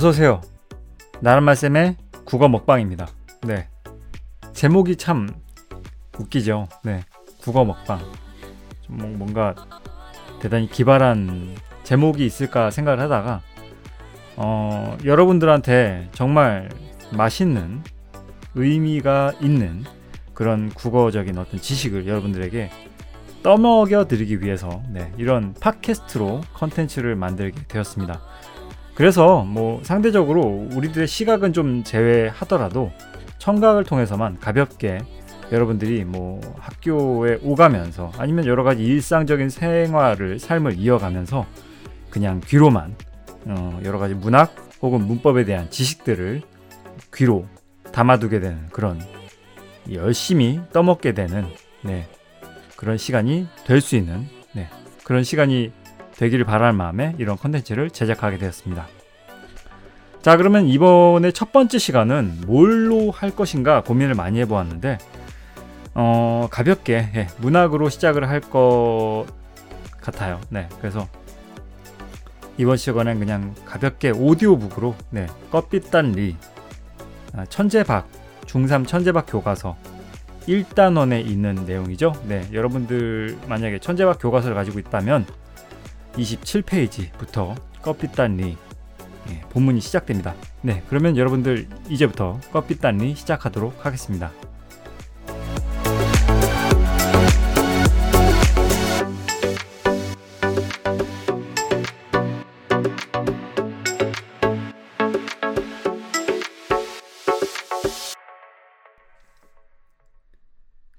어서오세요. 나란말쌤의 국어 먹방입니다. 네. 제목이 참 웃기죠. 네. 국어 먹방. 좀 뭐, 뭔가 대단히 기발한 제목이 있을까 생각을 하다가, 어, 여러분들한테 정말 맛있는 의미가 있는 그런 국어적인 어떤 지식을 여러분들에게 떠먹여 드리기 위해서 네, 이런 팟캐스트로 컨텐츠를 만들게 되었습니다. 그래서 뭐 상대적으로 우리들의 시각은 좀 제외하더라도 청각을 통해서만 가볍게 여러분들이 뭐 학교에 오가면서 아니면 여러 가지 일상적인 생활을 삶을 이어가면서 그냥 귀로만 어 여러 가지 문학 혹은 문법에 대한 지식들을 귀로 담아두게 되는 그런 열심히 떠먹게 되는 네, 그런 시간이 될 수 있는 네, 그런 시간이 되기를 바랄 마음에 이런 컨텐츠를 제작하게 되었습니다. 자 그러면 이번에 첫 번째 시간은 뭘로 할 것인가 고민을 많이 해보았는데 어, 가볍게 예, 문학으로 시작을 할 것 같아요. 네, 그래서 이번 시간은 그냥 가볍게 오디오북으로 네, 껍빛단 리 아, 천재박 중3 천재박 교과서 1단원에 있는 내용이죠. 네, 여러분들 만약에 천재박 교과서를 가지고 있다면 27페이지부터 껍빛단리 예, 본문이 시작됩니다. 네, 그러면 여러분들 이제부터 껍빛단리 시작하도록 하겠습니다.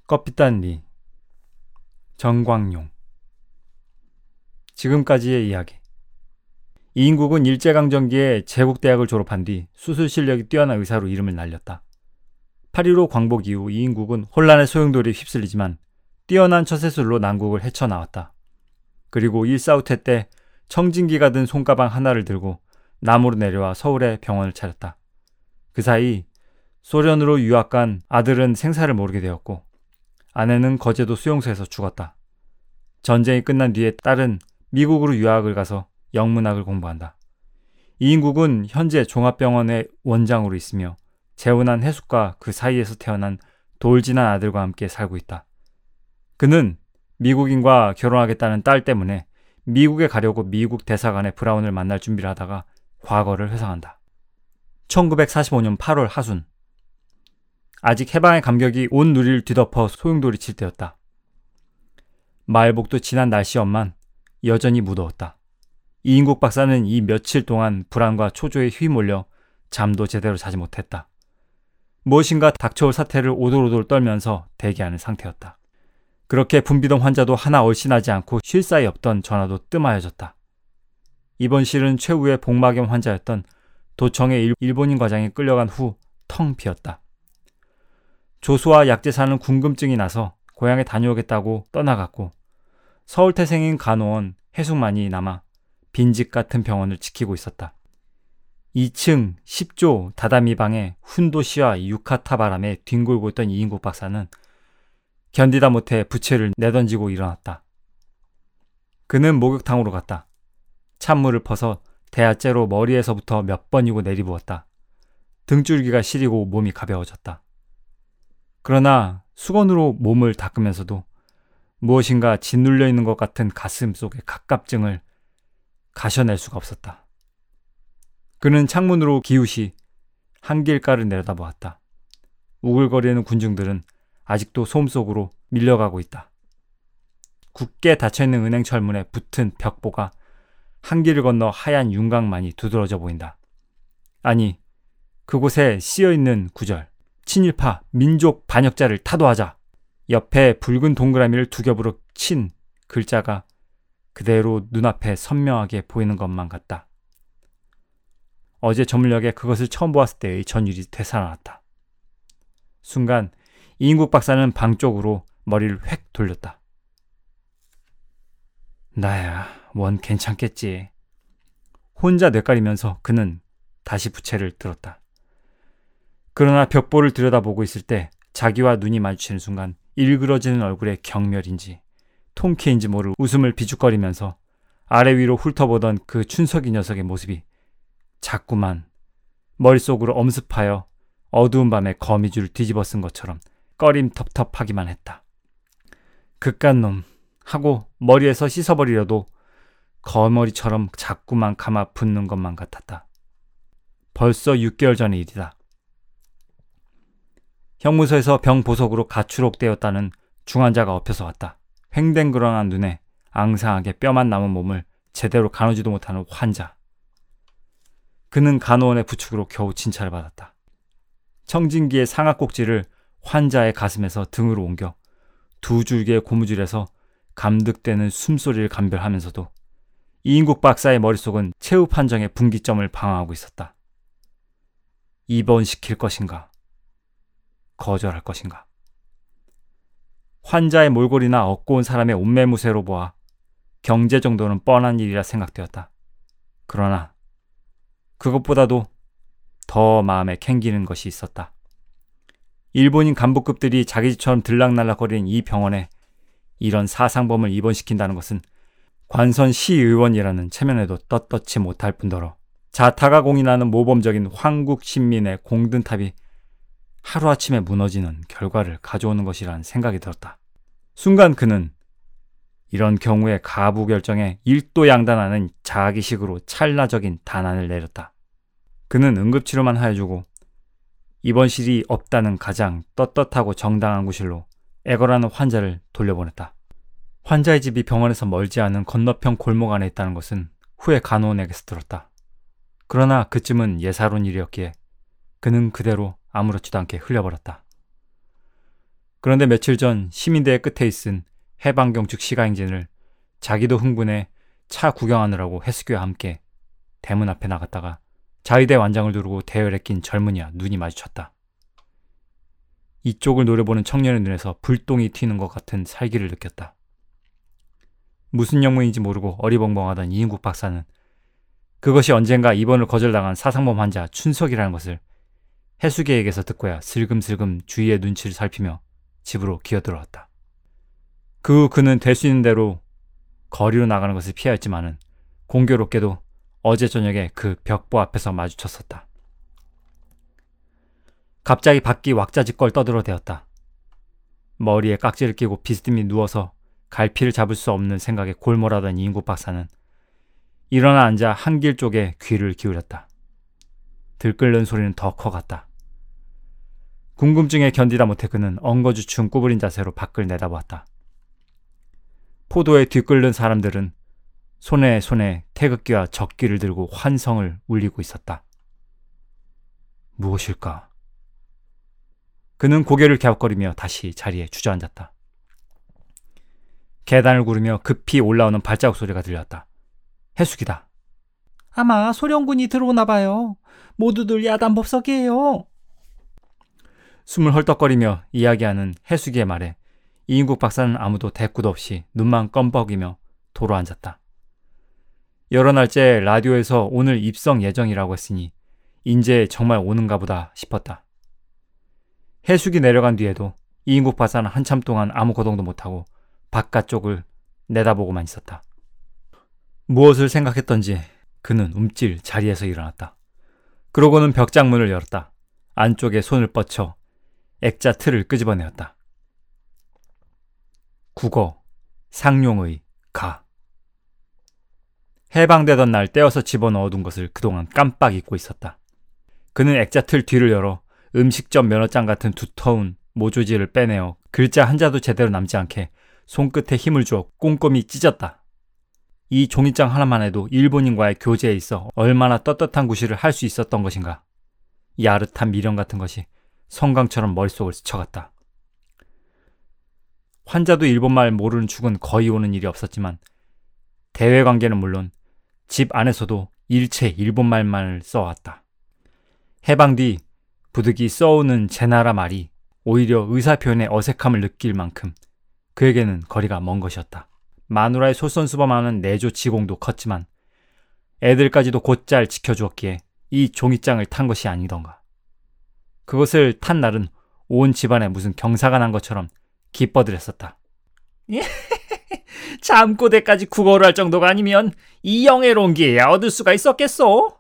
껍빛단리 정광용 지금까지의 이야기 이인국은 일제강점기에 제국대학을 졸업한 뒤 수술 실력이 뛰어난 의사로 이름을 날렸다. 8.15 광복 이후 이인국은 혼란의 소용돌이 휩쓸리지만 뛰어난 처세술로 난국을 헤쳐나왔다. 그리고 일사후퇴 때 청진기가 든 손가방 하나를 들고 남으로 내려와 서울에 병원을 차렸다. 그 사이 소련으로 유학 간 아들은 생사를 모르게 되었고 아내는 거제도 수용소에서 죽었다. 전쟁이 끝난 뒤에 딸은 미국으로 유학을 가서 영문학을 공부한다. 이인국은 현재 종합병원의 원장으로 있으며 재혼한 혜숙과 그 사이에서 태어난 돌 지난 아들과 함께 살고 있다. 그는 미국인과 결혼하겠다는 딸 때문에 미국에 가려고 미국 대사관의 브라운을 만날 준비를 하다가 과거를 회상한다. 1945년 8월 하순 아직 해방의 감격이 온 누리를 뒤덮어 소용돌이 칠 때였다. 마을복도 지난 날씨였만 여전히 무더웠다. 이인국 박사는 이 며칠 동안 불안과 초조에 휘몰려 잠도 제대로 자지 못했다. 무엇인가 닥쳐올 사태를 오돌오돌 떨면서 대기하는 상태였다. 그렇게 붐비던 환자도 하나 얼씬하지 않고 쉴 사이 없던 전화도 뜸하여졌다. 이번 실은 최후의 복막염 환자였던 도청의 일본인 과장이 끌려간 후 텅 비었다. 조수와 약재사는 궁금증이 나서 고향에 다녀오겠다고 떠나갔고 서울 태생인 간호원 해숙만이 남아 빈집 같은 병원을 지키고 있었다. 2층 10조 다다미 방에 훈도시와 유카타 바람에 뒹굴고 있던 이인국 박사는 견디다 못해 부채를 내던지고 일어났다. 그는 목욕탕으로 갔다. 찬물을 퍼서 대야째로 머리에서부터 몇 번이고 내리부었다. 등줄기가 시리고 몸이 가벼워졌다. 그러나 수건으로 몸을 닦으면서도 무엇인가 짓눌려 있는 것 같은 가슴 속의 갑갑증을 가셔낼 수가 없었다. 그는 창문으로 기웃이 한길가를 내려다보았다. 우글거리는 군중들은 아직도 소음 속으로 밀려가고 있다. 굳게 닫혀있는 은행 철문에 붙은 벽보가 한길을 건너 하얀 윤곽만이 두드러져 보인다. 아니, 그곳에 씌어있는 구절. 친일파 민족 반역자를 타도하자. 옆에 붉은 동그라미를 두 겹으로 친 글자가 그대로 눈앞에 선명하게 보이는 것만 같다. 어제 저물녘에 그것을 처음 보았을 때의 전율이 되살아났다. 순간 이인국 박사는 방 쪽으로 머리를 획 돌렸다. 나야, 원 괜찮겠지. 혼자 뇌까리면서 그는 다시 부채를 들었다. 그러나 벽보를 들여다보고 있을 때 자기와 눈이 마주치는 순간 일그러지는 얼굴에 경멸인지 통쾌인지 모를 웃음을 비죽거리면서 아래 위로 훑어보던 그 춘석이 녀석의 모습이 자꾸만 머릿속으로 엄습하여 어두운 밤에 거미줄 뒤집어 쓴 것처럼 꺼림텁텁하기만 했다. 그깟 놈 하고 머리에서 씻어버리려도 거머리처럼 자꾸만 감아 붙는 것만 같았다. 벌써 6개월 전의 일이다. 형무소에서 병 보석으로 가출옥되었다는 중환자가 엎혀서 왔다. 횡댕그런한 눈에 앙상하게 뼈만 남은 몸을 제대로 가누지도 못하는 환자. 그는 간호원의 부축으로 겨우 진찰을 받았다. 청진기의 상하 꼭지를 환자의 가슴에서 등으로 옮겨 두 줄기의 고무줄에서 감득되는 숨소리를 감별하면서도 이인국 박사의 머릿속은 최후 판정의 분기점을 방어하고 있었다. 입원시킬 것인가? 거절할 것인가? 환자의 몰골이나 얻고 온 사람의 옷매무새로 보아 경제 정도는 뻔한 일이라 생각되었다. 그러나 그것보다도 더 마음에 캥기는 것이 있었다. 일본인 간부급들이 자기 집처럼 들락날락거리는 이 병원에 이런 사상범을 입원시킨다는 것은 관선 시의원이라는 체면에도 떳떳지 못할 뿐더러 자타가 공인하는 모범적인 황국 신민의 공든탑이 하루아침에 무너지는 결과를 가져오는 것이라는 생각이 들었다. 순간 그는 이런 경우에 가부 결정에 일도 양단하는 자기식으로 찰나적인 단안을 내렸다. 그는 응급치료만 하여주고 입원실이 없다는 가장 떳떳하고 정당한 구실로 애걸하는 환자를 돌려보냈다. 환자의 집이 병원에서 멀지 않은 건너편 골목 안에 있다는 것은 후에 간호원에게서 들었다. 그러나 그쯤은 예사로운 일이었기에 그는 그대로 아무렇지도 않게 흘려버렸다. 그런데 며칠 전 시민대회 끝에 있은 해방경축 시가행진을 자기도 흥분해 차 구경하느라고 해수교와 함께 대문 앞에 나갔다가 자위대 완장을 두르고 대열에 낀 젊은이와 눈이 마주쳤다. 이쪽을 노려보는 청년의 눈에서 불똥이 튀는 것 같은 살기를 느꼈다. 무슨 영문인지 모르고 어리벙벙하던 이인국 박사는 그것이 언젠가 입원을 거절당한 사상범 환자 춘석이라는 것을 해수계에게서 듣고야 슬금슬금 주위의 눈치를 살피며 집으로 기어들어왔다. 그 후 그는 될 수 있는 대로 거리로 나가는 것을 피하였지만은 공교롭게도 어제 저녁에 그 벽보 앞에서 마주쳤었다. 갑자기 밖이 왁자지껄 떠들어대었다. 머리에 깍지를 끼고 비스듬히 누워서 갈피를 잡을 수 없는 생각에 골몰하던 이인국 박사는 일어나 앉아 한길 쪽에 귀를 기울였다. 들끓는 소리는 더 커갔다. 궁금증에 견디다 못해 그는 엉거주춤 구부린 자세로 밖을 내다보았다. 포도에 뒤끓는 사람들은 손에 손에 태극기와 적기를 들고 환성을 울리고 있었다. 무엇일까? 그는 고개를 갸웃거리며 다시 자리에 주저앉았다. 계단을 구르며 급히 올라오는 발자국 소리가 들렸다. 해숙이다. 아마 소련군이 들어오나 봐요. 모두들 야단 법석이에요. 숨을 헐떡거리며 이야기하는 해숙이의 말에 이인국 박사는 아무도 대꾸도 없이 눈만 껌뻑이며 도로 앉았다. 여러 날째 라디오에서 오늘 입성 예정이라고 했으니 인제 정말 오는가 보다 싶었다. 해숙이 내려간 뒤에도 이인국 박사는 한참 동안 아무 거동도 못하고 바깥쪽을 내다보고만 있었다. 무엇을 생각했던지 그는 움찔 자리에서 일어났다. 그러고는 벽장문을 열었다. 안쪽에 손을 뻗쳐 액자 틀을 끄집어내었다. 국어, 상용의, 가. 해방되던 날 떼어서 집어넣어둔 것을 그동안 깜빡 잊고 있었다. 그는 액자 틀 뒤를 열어 음식점 면허장 같은 두터운 모조지를 빼내어 글자 한자도 제대로 남지 않게 손끝에 힘을 주어 꼼꼼히 찢었다. 이 종이장 하나만 해도 일본인과의 교제에 있어 얼마나 떳떳한 구실을 할 수 있었던 것인가. 야릇한 미련 같은 것이 성강처럼 머릿속을 스쳐갔다. 환자도 일본말 모르는 축은 거의 오는 일이 없었지만 대외 관계는 물론 집 안에서도 일체 일본말만을 써왔다. 해방 뒤 부득이 써오는 제 나라 말이 오히려 의사 표현의 어색함을 느낄 만큼 그에게는 거리가 먼 것이었다. 마누라의 솔선수범하는 내조 지공도 컸지만 애들까지도 곧잘 지켜주었기에 이 종이장을 탄 것이 아니던가. 그것을 탄 날은 온 집안에 무슨 경사가 난 것처럼 기뻐들었었다. 잠꼬대까지 국어를 할 정도가 아니면 이 영예로운 기회야 얻을 수가 있었겠소?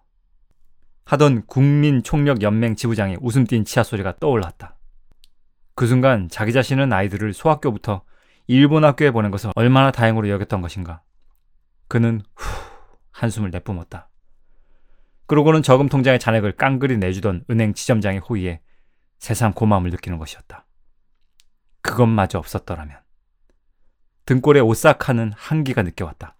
하던 국민총력연맹 지부장의 웃음 띤 치아 소리가 떠올랐다. 그 순간 자기 자신은 아이들을 소학교부터 일본 학교에 보낸 것을 얼마나 다행으로 여겼던 것인가. 그는 후 한숨을 내뿜었다. 그러고는 저금 통장의 잔액을 깡그리 내주던 은행 지점장의 호의에 세상 고마움을 느끼는 것이었다. 그것마저 없었더라면. 등골에 오싹하는 한기가 느껴왔다.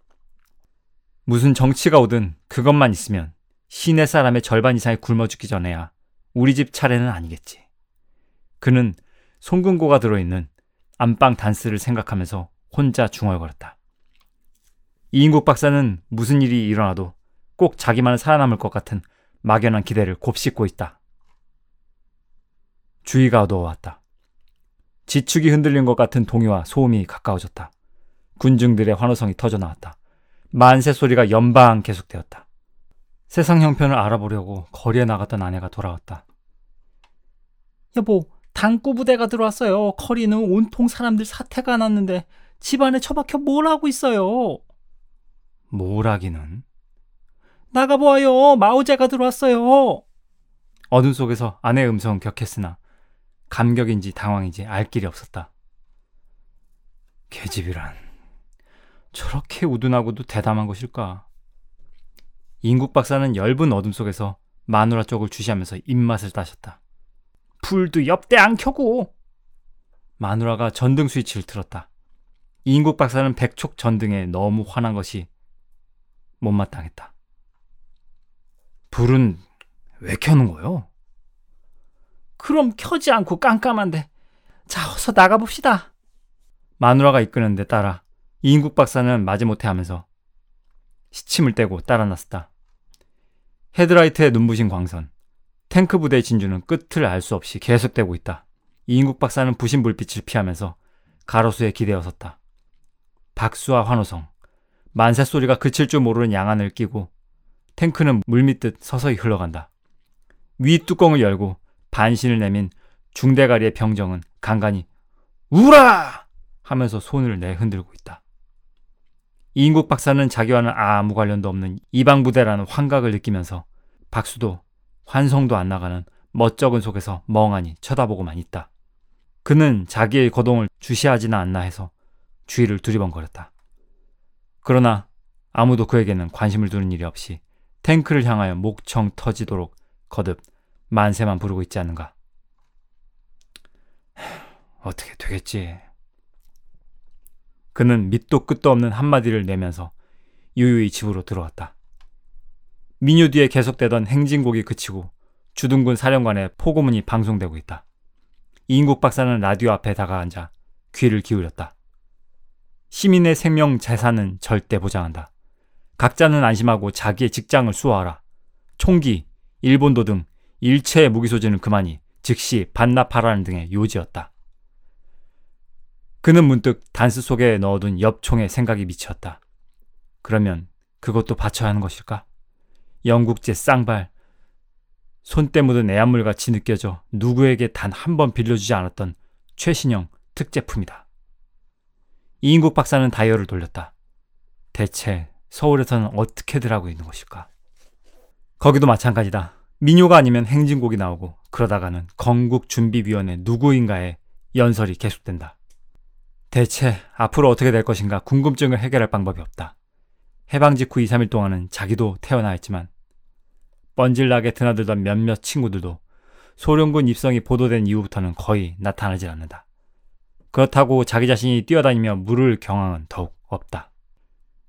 무슨 정치가 오든 그것만 있으면 시내 사람의 절반 이상이 굶어 죽기 전에야 우리 집 차례는 아니겠지. 그는 송근고가 들어있는 안방 단스를 생각하면서 혼자 중얼거렸다. 이인국 박사는 무슨 일이 일어나도 꼭 자기만 살아남을 것 같은 막연한 기대를 곱씹고 있다. 주위가 어두워왔다. 지축이 흔들린 것 같은 동요와 소음이 가까워졌다. 군중들의 환호성이 터져나왔다. 만세 소리가 연방 계속되었다. 세상 형편을 알아보려고 거리에 나갔던 아내가 돌아왔다. 여보, 당구 부대가 들어왔어요. 커리는 온통 사람들 사태가 났는데 집안에 처박혀 뭘 하고 있어요. 뭘 하기는? 나가보아요. 마오제가 들어왔어요. 어둠 속에서 아내의 음성은 격했으나 감격인지 당황인지 알 길이 없었다. 계집이란 저렇게 우둔하고도 대담한 것일까? 인국 박사는 엷은 어둠 속에서 마누라 쪽을 주시하면서 입맛을 따셨다. 불도 옆대 안 켜고. 마누라가 전등 스위치를 틀었다. 이인국 박사는 백촉 전등에 너무 화난 것이 못마땅했다. 불은 왜 켜는 거요? 그럼 켜지 않고 깜깜한데. 자, 어서 나가봅시다. 마누라가 이끄는 데 따라 이인국 박사는 마지못해 하면서 시침을 떼고 따라 나섰다. 헤드라이트에 눈부신 광선, 탱크 부대의 진주는 끝을 알 수 없이 계속되고 있다. 이인국 박사는 부신 불빛을 피하면서 가로수에 기대어 섰다. 박수와 환호성, 만세 소리가 그칠 줄 모르는 양안을 끼고 탱크는 물밑듯 서서히 흘러간다. 위 뚜껑을 열고 반신을 내민 중대가리의 병정은 간간히 우라! 하면서 손을 내흔들고 있다. 이인국 박사는 자기와는 아무 관련도 없는 이방부대라는 환각을 느끼면서 박수도 환성도 안 나가는 멋쩍은 속에서 멍하니 쳐다보고만 있다. 그는 자기의 거동을 주시하지는 않나 해서 주위를 두리번거렸다. 그러나 아무도 그에게는 관심을 두는 일이 없이 탱크를 향하여 목청 터지도록 거듭 만세만 부르고 있지 않는가. 어떻게 되겠지. 그는 밑도 끝도 없는 한마디를 내면서 유유히 집으로 들어왔다. 미뉴 뒤에 계속되던 행진곡이 그치고 주둔군 사령관의 포고문이 방송되고 있다. 이인국 박사는 라디오 앞에 다가앉아 귀를 기울였다. 시민의 생명 재산은 절대 보장한다. 각자는 안심하고 자기의 직장을 수호하라. 총기, 일본도 등 일체의 무기 소지는 그만이 즉시 반납하라는 등의 요지였다. 그는 문득 단스 속에 넣어둔 엽총의 생각이 미쳤다. 그러면 그것도 바쳐야 하는 것일까? 영국제 쌍발, 손때 묻은 애완물 같이 느껴져 누구에게 단 한 번 빌려주지 않았던 최신형 특제품이다. 이인국 박사는 다이얼을 돌렸다. 대체 서울에서는 어떻게들 하고 있는 것일까? 거기도 마찬가지다. 민요가 아니면 행진곡이 나오고 그러다가는 건국준비위원회 누구인가의 연설이 계속된다. 대체 앞으로 어떻게 될 것인가 궁금증을 해결할 방법이 없다. 해방 직후 2, 3일 동안은 자기도 태어나 했지만 뻔질나게 드나들던 몇몇 친구들도 소련군 입성이 보도된 이후부터는 거의 나타나질 않는다. 그렇다고 자기 자신이 뛰어다니며 물을 경황은 더욱 없다.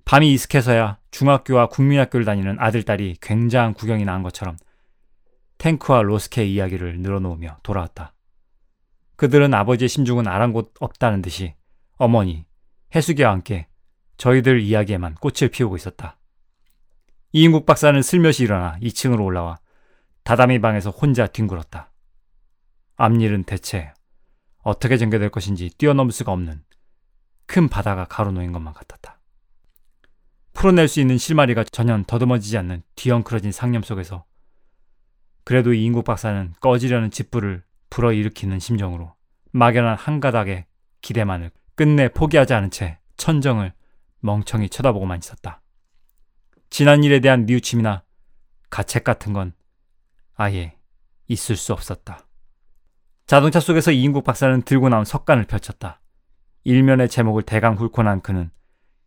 밤이 이슥해서야 중학교와 국민학교를 다니는 아들딸이 굉장한 구경이 나은 것처럼 탱크와 로스케의 이야기를 늘어놓으며 돌아왔다. 그들은 아버지의 심중은 아랑곳 없다는 듯이 어머니, 해수기와 함께 저희들 이야기에만 꽃을 피우고 있었다. 이인국 박사는 슬며시 일어나 2층으로 올라와 다다미 방에서 혼자 뒹굴었다. 앞일은 대체 어떻게 전개될 것인지 뛰어넘을 수가 없는 큰 바다가 가로놓인 것만 같았다. 풀어낼 수 있는 실마리가 전혀 더듬어지지 않는 뒤엉크러진 상념 속에서 그래도 이인국 박사는 꺼지려는 짓불을 불어일으키는 심정으로 막연한 한 가닥의 기대만을 끝내 포기하지 않은 채 천정을 멍청히 쳐다보고만 있었다. 지난 일에 대한 뉘우침이나 가책 같은 건 아예 있을 수 없었다. 자동차 속에서 이인국 박사는 들고 나온 석간을 펼쳤다. 일면의 제목을 대강 훑고 난 그는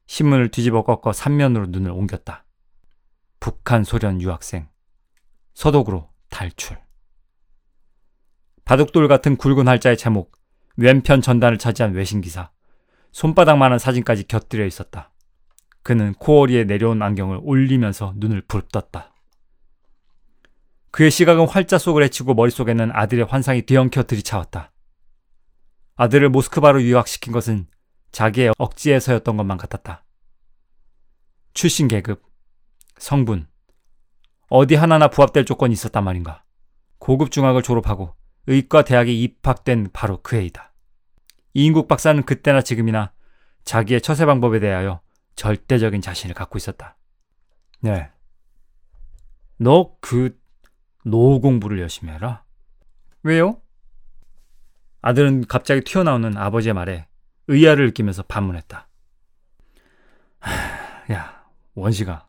신문을 뒤집어 꺾어 3면으로 눈을 옮겼다. 북한 소련 유학생. 서독으로 탈출. 바둑돌 같은 굵은 활자의 제목, 왼편 전단을 차지한 외신 기사, 손바닥만한 사진까지 곁들여 있었다. 그는 코어리에 내려온 안경을 올리면서 눈을 부릅떴다. 그의 시각은 활자 속을 헤치고 머릿속에는 아들의 환상이 뒤엉켜 들이차왔다. 아들을 모스크바로 유학시킨 것은 자기의 억지에서였던 것만 같았다. 출신 계급, 성분, 어디 하나나 부합될 조건이 있었단 말인가. 고급 중학을 졸업하고 의과 대학에 입학된 바로 그 해이다. 이인국 박사는 그때나 지금이나 자기의 처세 방법에 대하여 절대적인 자신을 갖고 있었다. 네. 너 그노 공부를 열심히 해라. 왜요? 아들은 갑자기 튀어나오는 아버지의 말에 의아를 느끼면서 반문했다. 하, 야, 원시가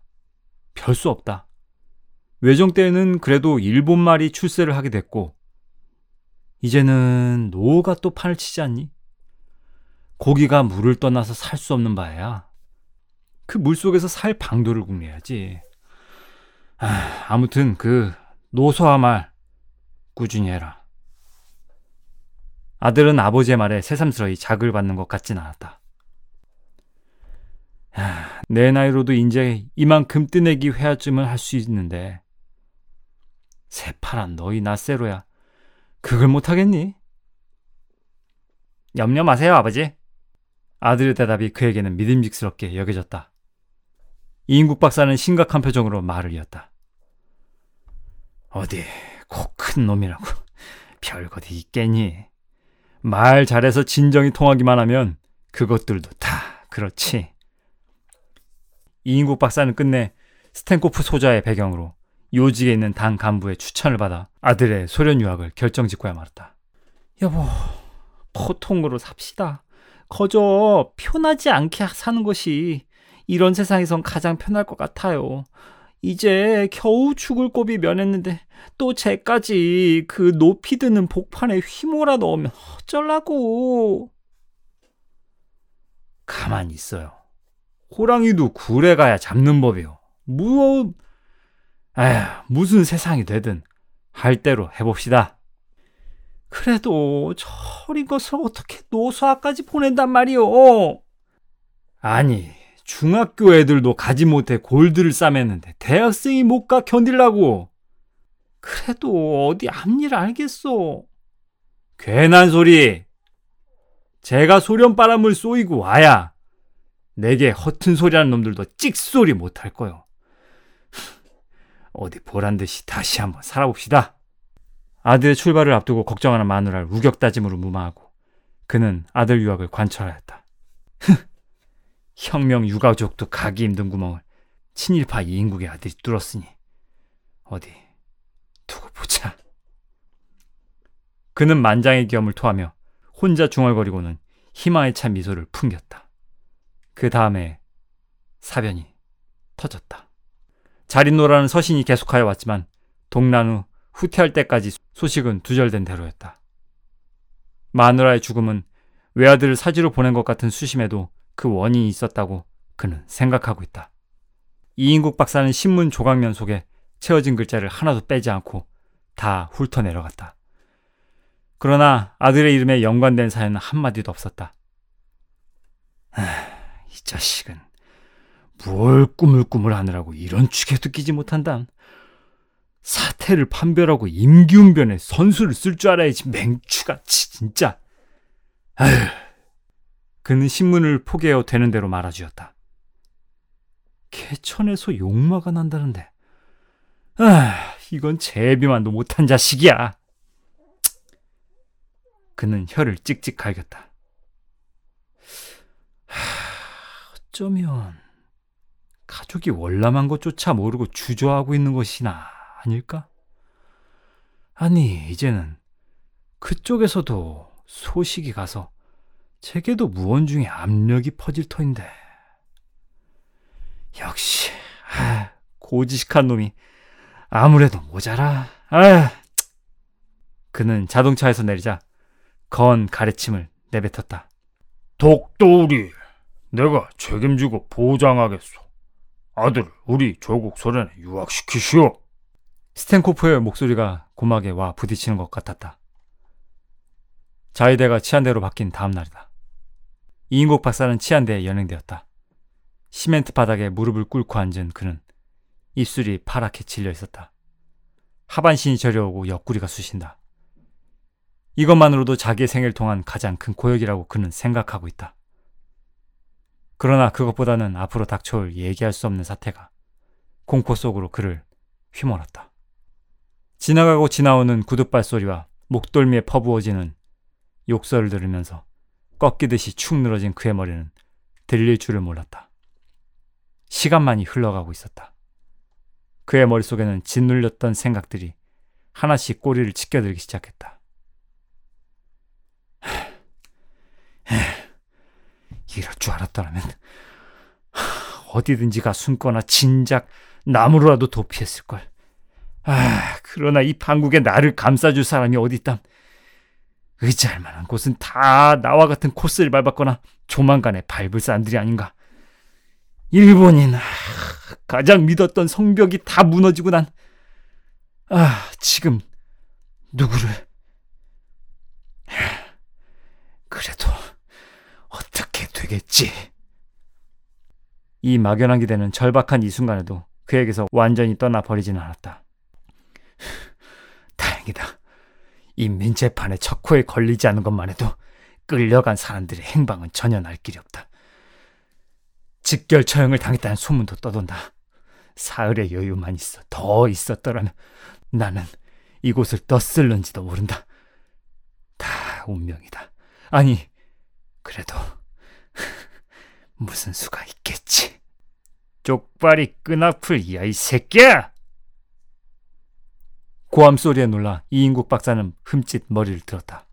별 수 없다. 외정 때에는 그래도 일본 말이 출세를 하게 됐고 이제는 노가 또 판을 치지 않니? 고기가 물을 떠나서 살 수 없는 바야. 그 물속에서 살 방도를 궁리해야지. 아, 아무튼 그 노소와 말 꾸준히 해라. 아들은 아버지의 말에 새삼스러이 작을 받는 것 같진 않았다. 하, 내 나이로도 이제 이만큼 뜨내기 회화쯤을 할 수 있는데 새파란 너희 나세로야 그걸 못하겠니? 염려 마세요 아버지. 아들의 대답이 그에게는 믿음직스럽게 여겨졌다. 이인국 박사는 심각한 표정으로 말을 이었다. 어디 코 큰 놈이라고 별것이 있겠니? 말 잘해서 진정이 통하기만 하면 그것들도 다 그렇지. 이인국 박사는 끝내 스탠코프 소자의 배경으로 요직에 있는 당 간부의 추천을 받아 아들의 소련 유학을 결정짓고야 말았다. 여보, 보통으로 삽시다. 거저 편하지 않게 사는 것이 이런 세상에선 가장 편할 것 같아요. 이제 겨우 죽을 고비 면했는데 또 쟤까지 그 높이 드는 복판에 휘몰아 넣으면 어쩌라고. 가만히 있어요. 호랑이도 굴에 가야 잡는 법이요. 뭐, 에휴, 무슨 세상이 되든 할 대로 해봅시다. 그래도 저리 것을 어떻게 노소학까지 보낸단 말이오. 아니, 중학교 애들도 가지 못해 골드를 싸맸는데 대학생이 못 가 견딜라고. 그래도 어디 앞일 알겠어. 괜한 소리. 제가 소련바람을 쏘이고 와야 내게 허튼 소리하는 놈들도 찍소리 못할 거요. 어디 보란 듯이 다시 한번 살아봅시다. 아들의 출발을 앞두고 걱정하는 마누라를 우격다짐으로 무마하고 그는 아들 유학을 관철하였다. 혁명 유가족도 가기 힘든 구멍을 친일파 이인국의 아들이 뚫었으니 어디 두고 보자. 그는 만장의 기염을 토하며 혼자 중얼거리고는 희망에 찬 미소를 풍겼다. 그 다음에 사변이 터졌다. 자린노라는 서신이 계속하여 왔지만 동란 후 후퇴할 때까지 소식은 두절된 대로였다. 마누라의 죽음은 외아들을 사지로 보낸 것 같은 수심에도 그 원인이 있었다고 그는 생각하고 있다. 이인국 박사는 신문 조각면 속에 채워진 글자를 하나도 빼지 않고 다 훑어 내려갔다. 그러나 아들의 이름에 연관된 사연은 한마디도 없었다. 아, 이 자식은 뭘 꾸물꾸물 하느라고 이런 축에도 끼지 못한다. 사태를 판별하고 임기운변에 선수를 쓸 줄 알아야지 맹추같이 진짜. 아휴. 그는 신문을 포개어 되는 대로 말아주었다. 개천에서 욕마가 난다는데. 아, 이건 제비만도 못한 자식이야. 그는 혀를 찍찍 갈겼다. 하, 어쩌면 가족이 월남한 것조차 모르고 주저하고 있는 것이나 아닐까? 아니, 이제는 그쪽에서도 소식이 가서 제게도 무언중에 압력이 퍼질 터인데. 역시, 아, 고지식한 놈이 아무래도 모자라. 아, 그는 자동차에서 내리자 건 가래침을 내뱉었다. 독도우리, 내가 책임지고 보장하겠소. 아들 우리 조국 소련에 유학시키시오. 스탠코프의 목소리가 고막에 와 부딪히는 것 같았다. 자위대가 치안대로 바뀐 다음 날이다. 이인국 박사는 치안대에 연행되었다. 시멘트 바닥에 무릎을 꿇고 앉은 그는 입술이 파랗게 질려 있었다. 하반신이 저려오고 옆구리가 쑤신다. 이것만으로도 자기의 생애를 통한 가장 큰 고역이라고 그는 생각하고 있다. 그러나 그것보다는 앞으로 닥쳐올 얘기할 수 없는 사태가 공포 속으로 그를 휘몰았다. 지나가고 지나오는 구둣발 소리와 목덜미에 퍼부어지는 욕설을 들으면서 꺾이듯이 축 늘어진 그의 머리는 들릴 줄을 몰랐다. 시간만이 흘러가고 있었다. 그의 머릿속에는 짓눌렸던 생각들이 하나씩 꼬리를 치켜들기 시작했다. 이럴 줄 알았더라면 어디든지가 숨거나 진작 나무로라도 도피했을걸. 아, 그러나 이 판국에 나를 감싸줄 사람이 어디 있담. 의지할 만한 곳은 다 나와 같은 코스를 밟았거나 조만간에 밟을 사람들이 아닌가. 일본인, 아, 가장 믿었던 성벽이 다 무너지고 난, 아, 지금, 누구를. 그래도, 어떻게 되겠지. 이 막연한 기대는 절박한 이 순간에도 그에게서 완전히 떠나버리지는 않았다. 다행이다. 이 민재판의 척호에 걸리지 않은 것만 해도 끌려간 사람들의 행방은 전혀 날 길이 없다. 직결 처형을 당했다는 소문도 떠돈다. 사흘의 여유만 있어 더 있었더라면 나는 이곳을 떴을런지도 모른다. 다 운명이다. 아니, 그래도 무슨 수가 있겠지. 쪽발이 끈아풀 야이 새끼야! 고함 소리에 놀라 이인국 박사는 흠칫 머리를 들었다.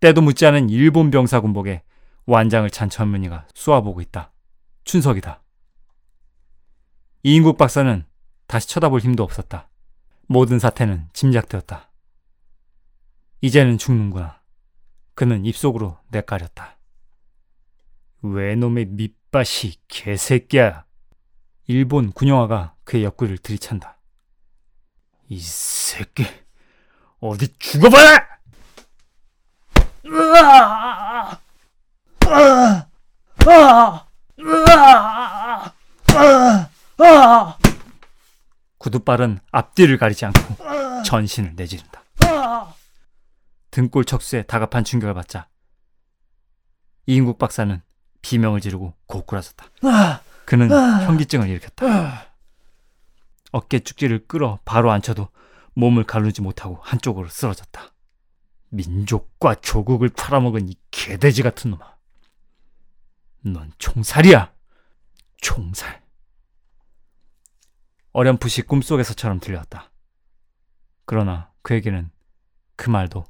때도 묻지 않은 일본 병사 군복에 완장을 찬 젊은이가 쏘아보고 있다. 춘석이다. 이인국 박사는 다시 쳐다볼 힘도 없었다. 모든 사태는 짐작되었다. 이제는 죽는구나. 그는 입속으로 내까렸다. 왜놈의 밑밭이 개새끼야. 일본 군영화가 그의 옆구리를 들이찬다. 이 새끼 어디 죽어봐라! 으아! 으아! 으아! 으아! 으아! 구두발은 앞뒤를 가리지 않고 전신을 내지른다. 등골 척수에 다급한 충격을 받자 이인국 박사는 비명을 지르고 고꾸라졌다. 그는 현기증을 일으켰다. 어깨 축지를 끌어 바로 앉혀도 몸을 가누지 못하고 한쪽으로 쓰러졌다. 민족과 조국을 팔아먹은 이 개돼지 같은 놈아. 넌 총살이야. 총살. 어렴풋이 꿈속에서처럼 들려왔다. 그러나 그에게는 그 말도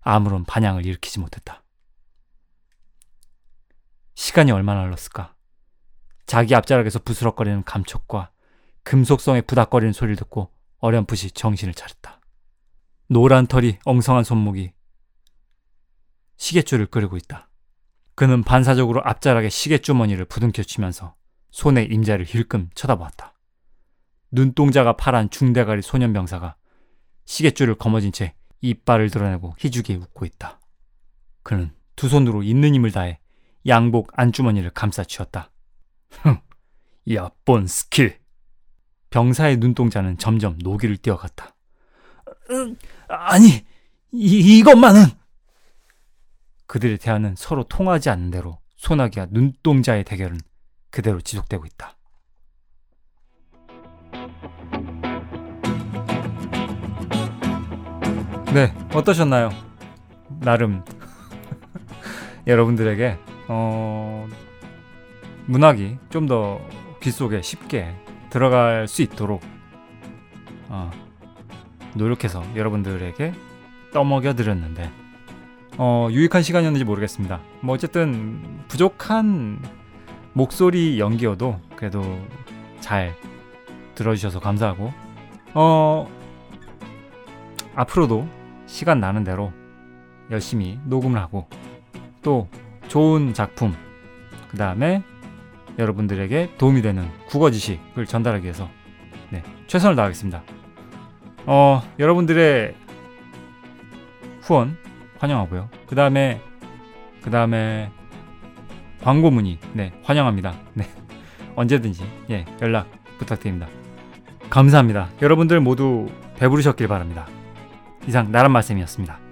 아무런 반향을 일으키지 못했다. 시간이 얼마나 흘렀을까? 자기 앞자락에서 부스럭거리는 감촉과 금속성의 부닥거리는 소리를 듣고 어렴풋이 정신을 차렸다. 노란 털이 엉성한 손목이 시계줄을 끄르고 있다. 그는 반사적으로 앞자락에 시계주머니를 부둥켜 치면서 손의 임자를 힐끔 쳐다보았다. 눈동자가 파란 중대가리 소년병사가 시계줄을 거머쥔 채 이빨을 드러내고 희죽게 웃고 있다. 그는 두 손으로 있는 힘을 다해 양복 안주머니를 감싸 쥐었다. 흥, 야본 스킬. 병사의 눈동자는 점점 노기를 띄어갔다. 음, 아니, 이, 이것만은! 그들의 대화는 서로 통하지 않는 대로 소나기와 눈동자의 대결은 그대로 지속되고 있다. 네, 어떠셨나요? 나름 여러분들에게 어, 문학이 좀 더 귀 속에 쉽게 들어갈 수 있도록 어, 노력해서 여러분들에게 떠먹여 드렸는데 어, 유익한 시간이었는지 모르겠습니다. 뭐 어쨌든 부족한 목소리 연기여도 그래도 잘 들어주셔서 감사하고 어, 앞으로도 시간 나는 대로 열심히 녹음을 하고 또 좋은 작품, 그 다음에 여러분들에게 도움이 되는 국어 지식을 전달하기 위해서 네, 최선을 다하겠습니다. 어, 여러분들의 후원 환영하고요. 그 다음에 그 다음에 광고 문의 네 환영합니다. 네 언제든지 예 연락 부탁드립니다. 감사합니다. 여러분들 모두 배부르셨길 바랍니다. 이상 나란 말씀이었습니다.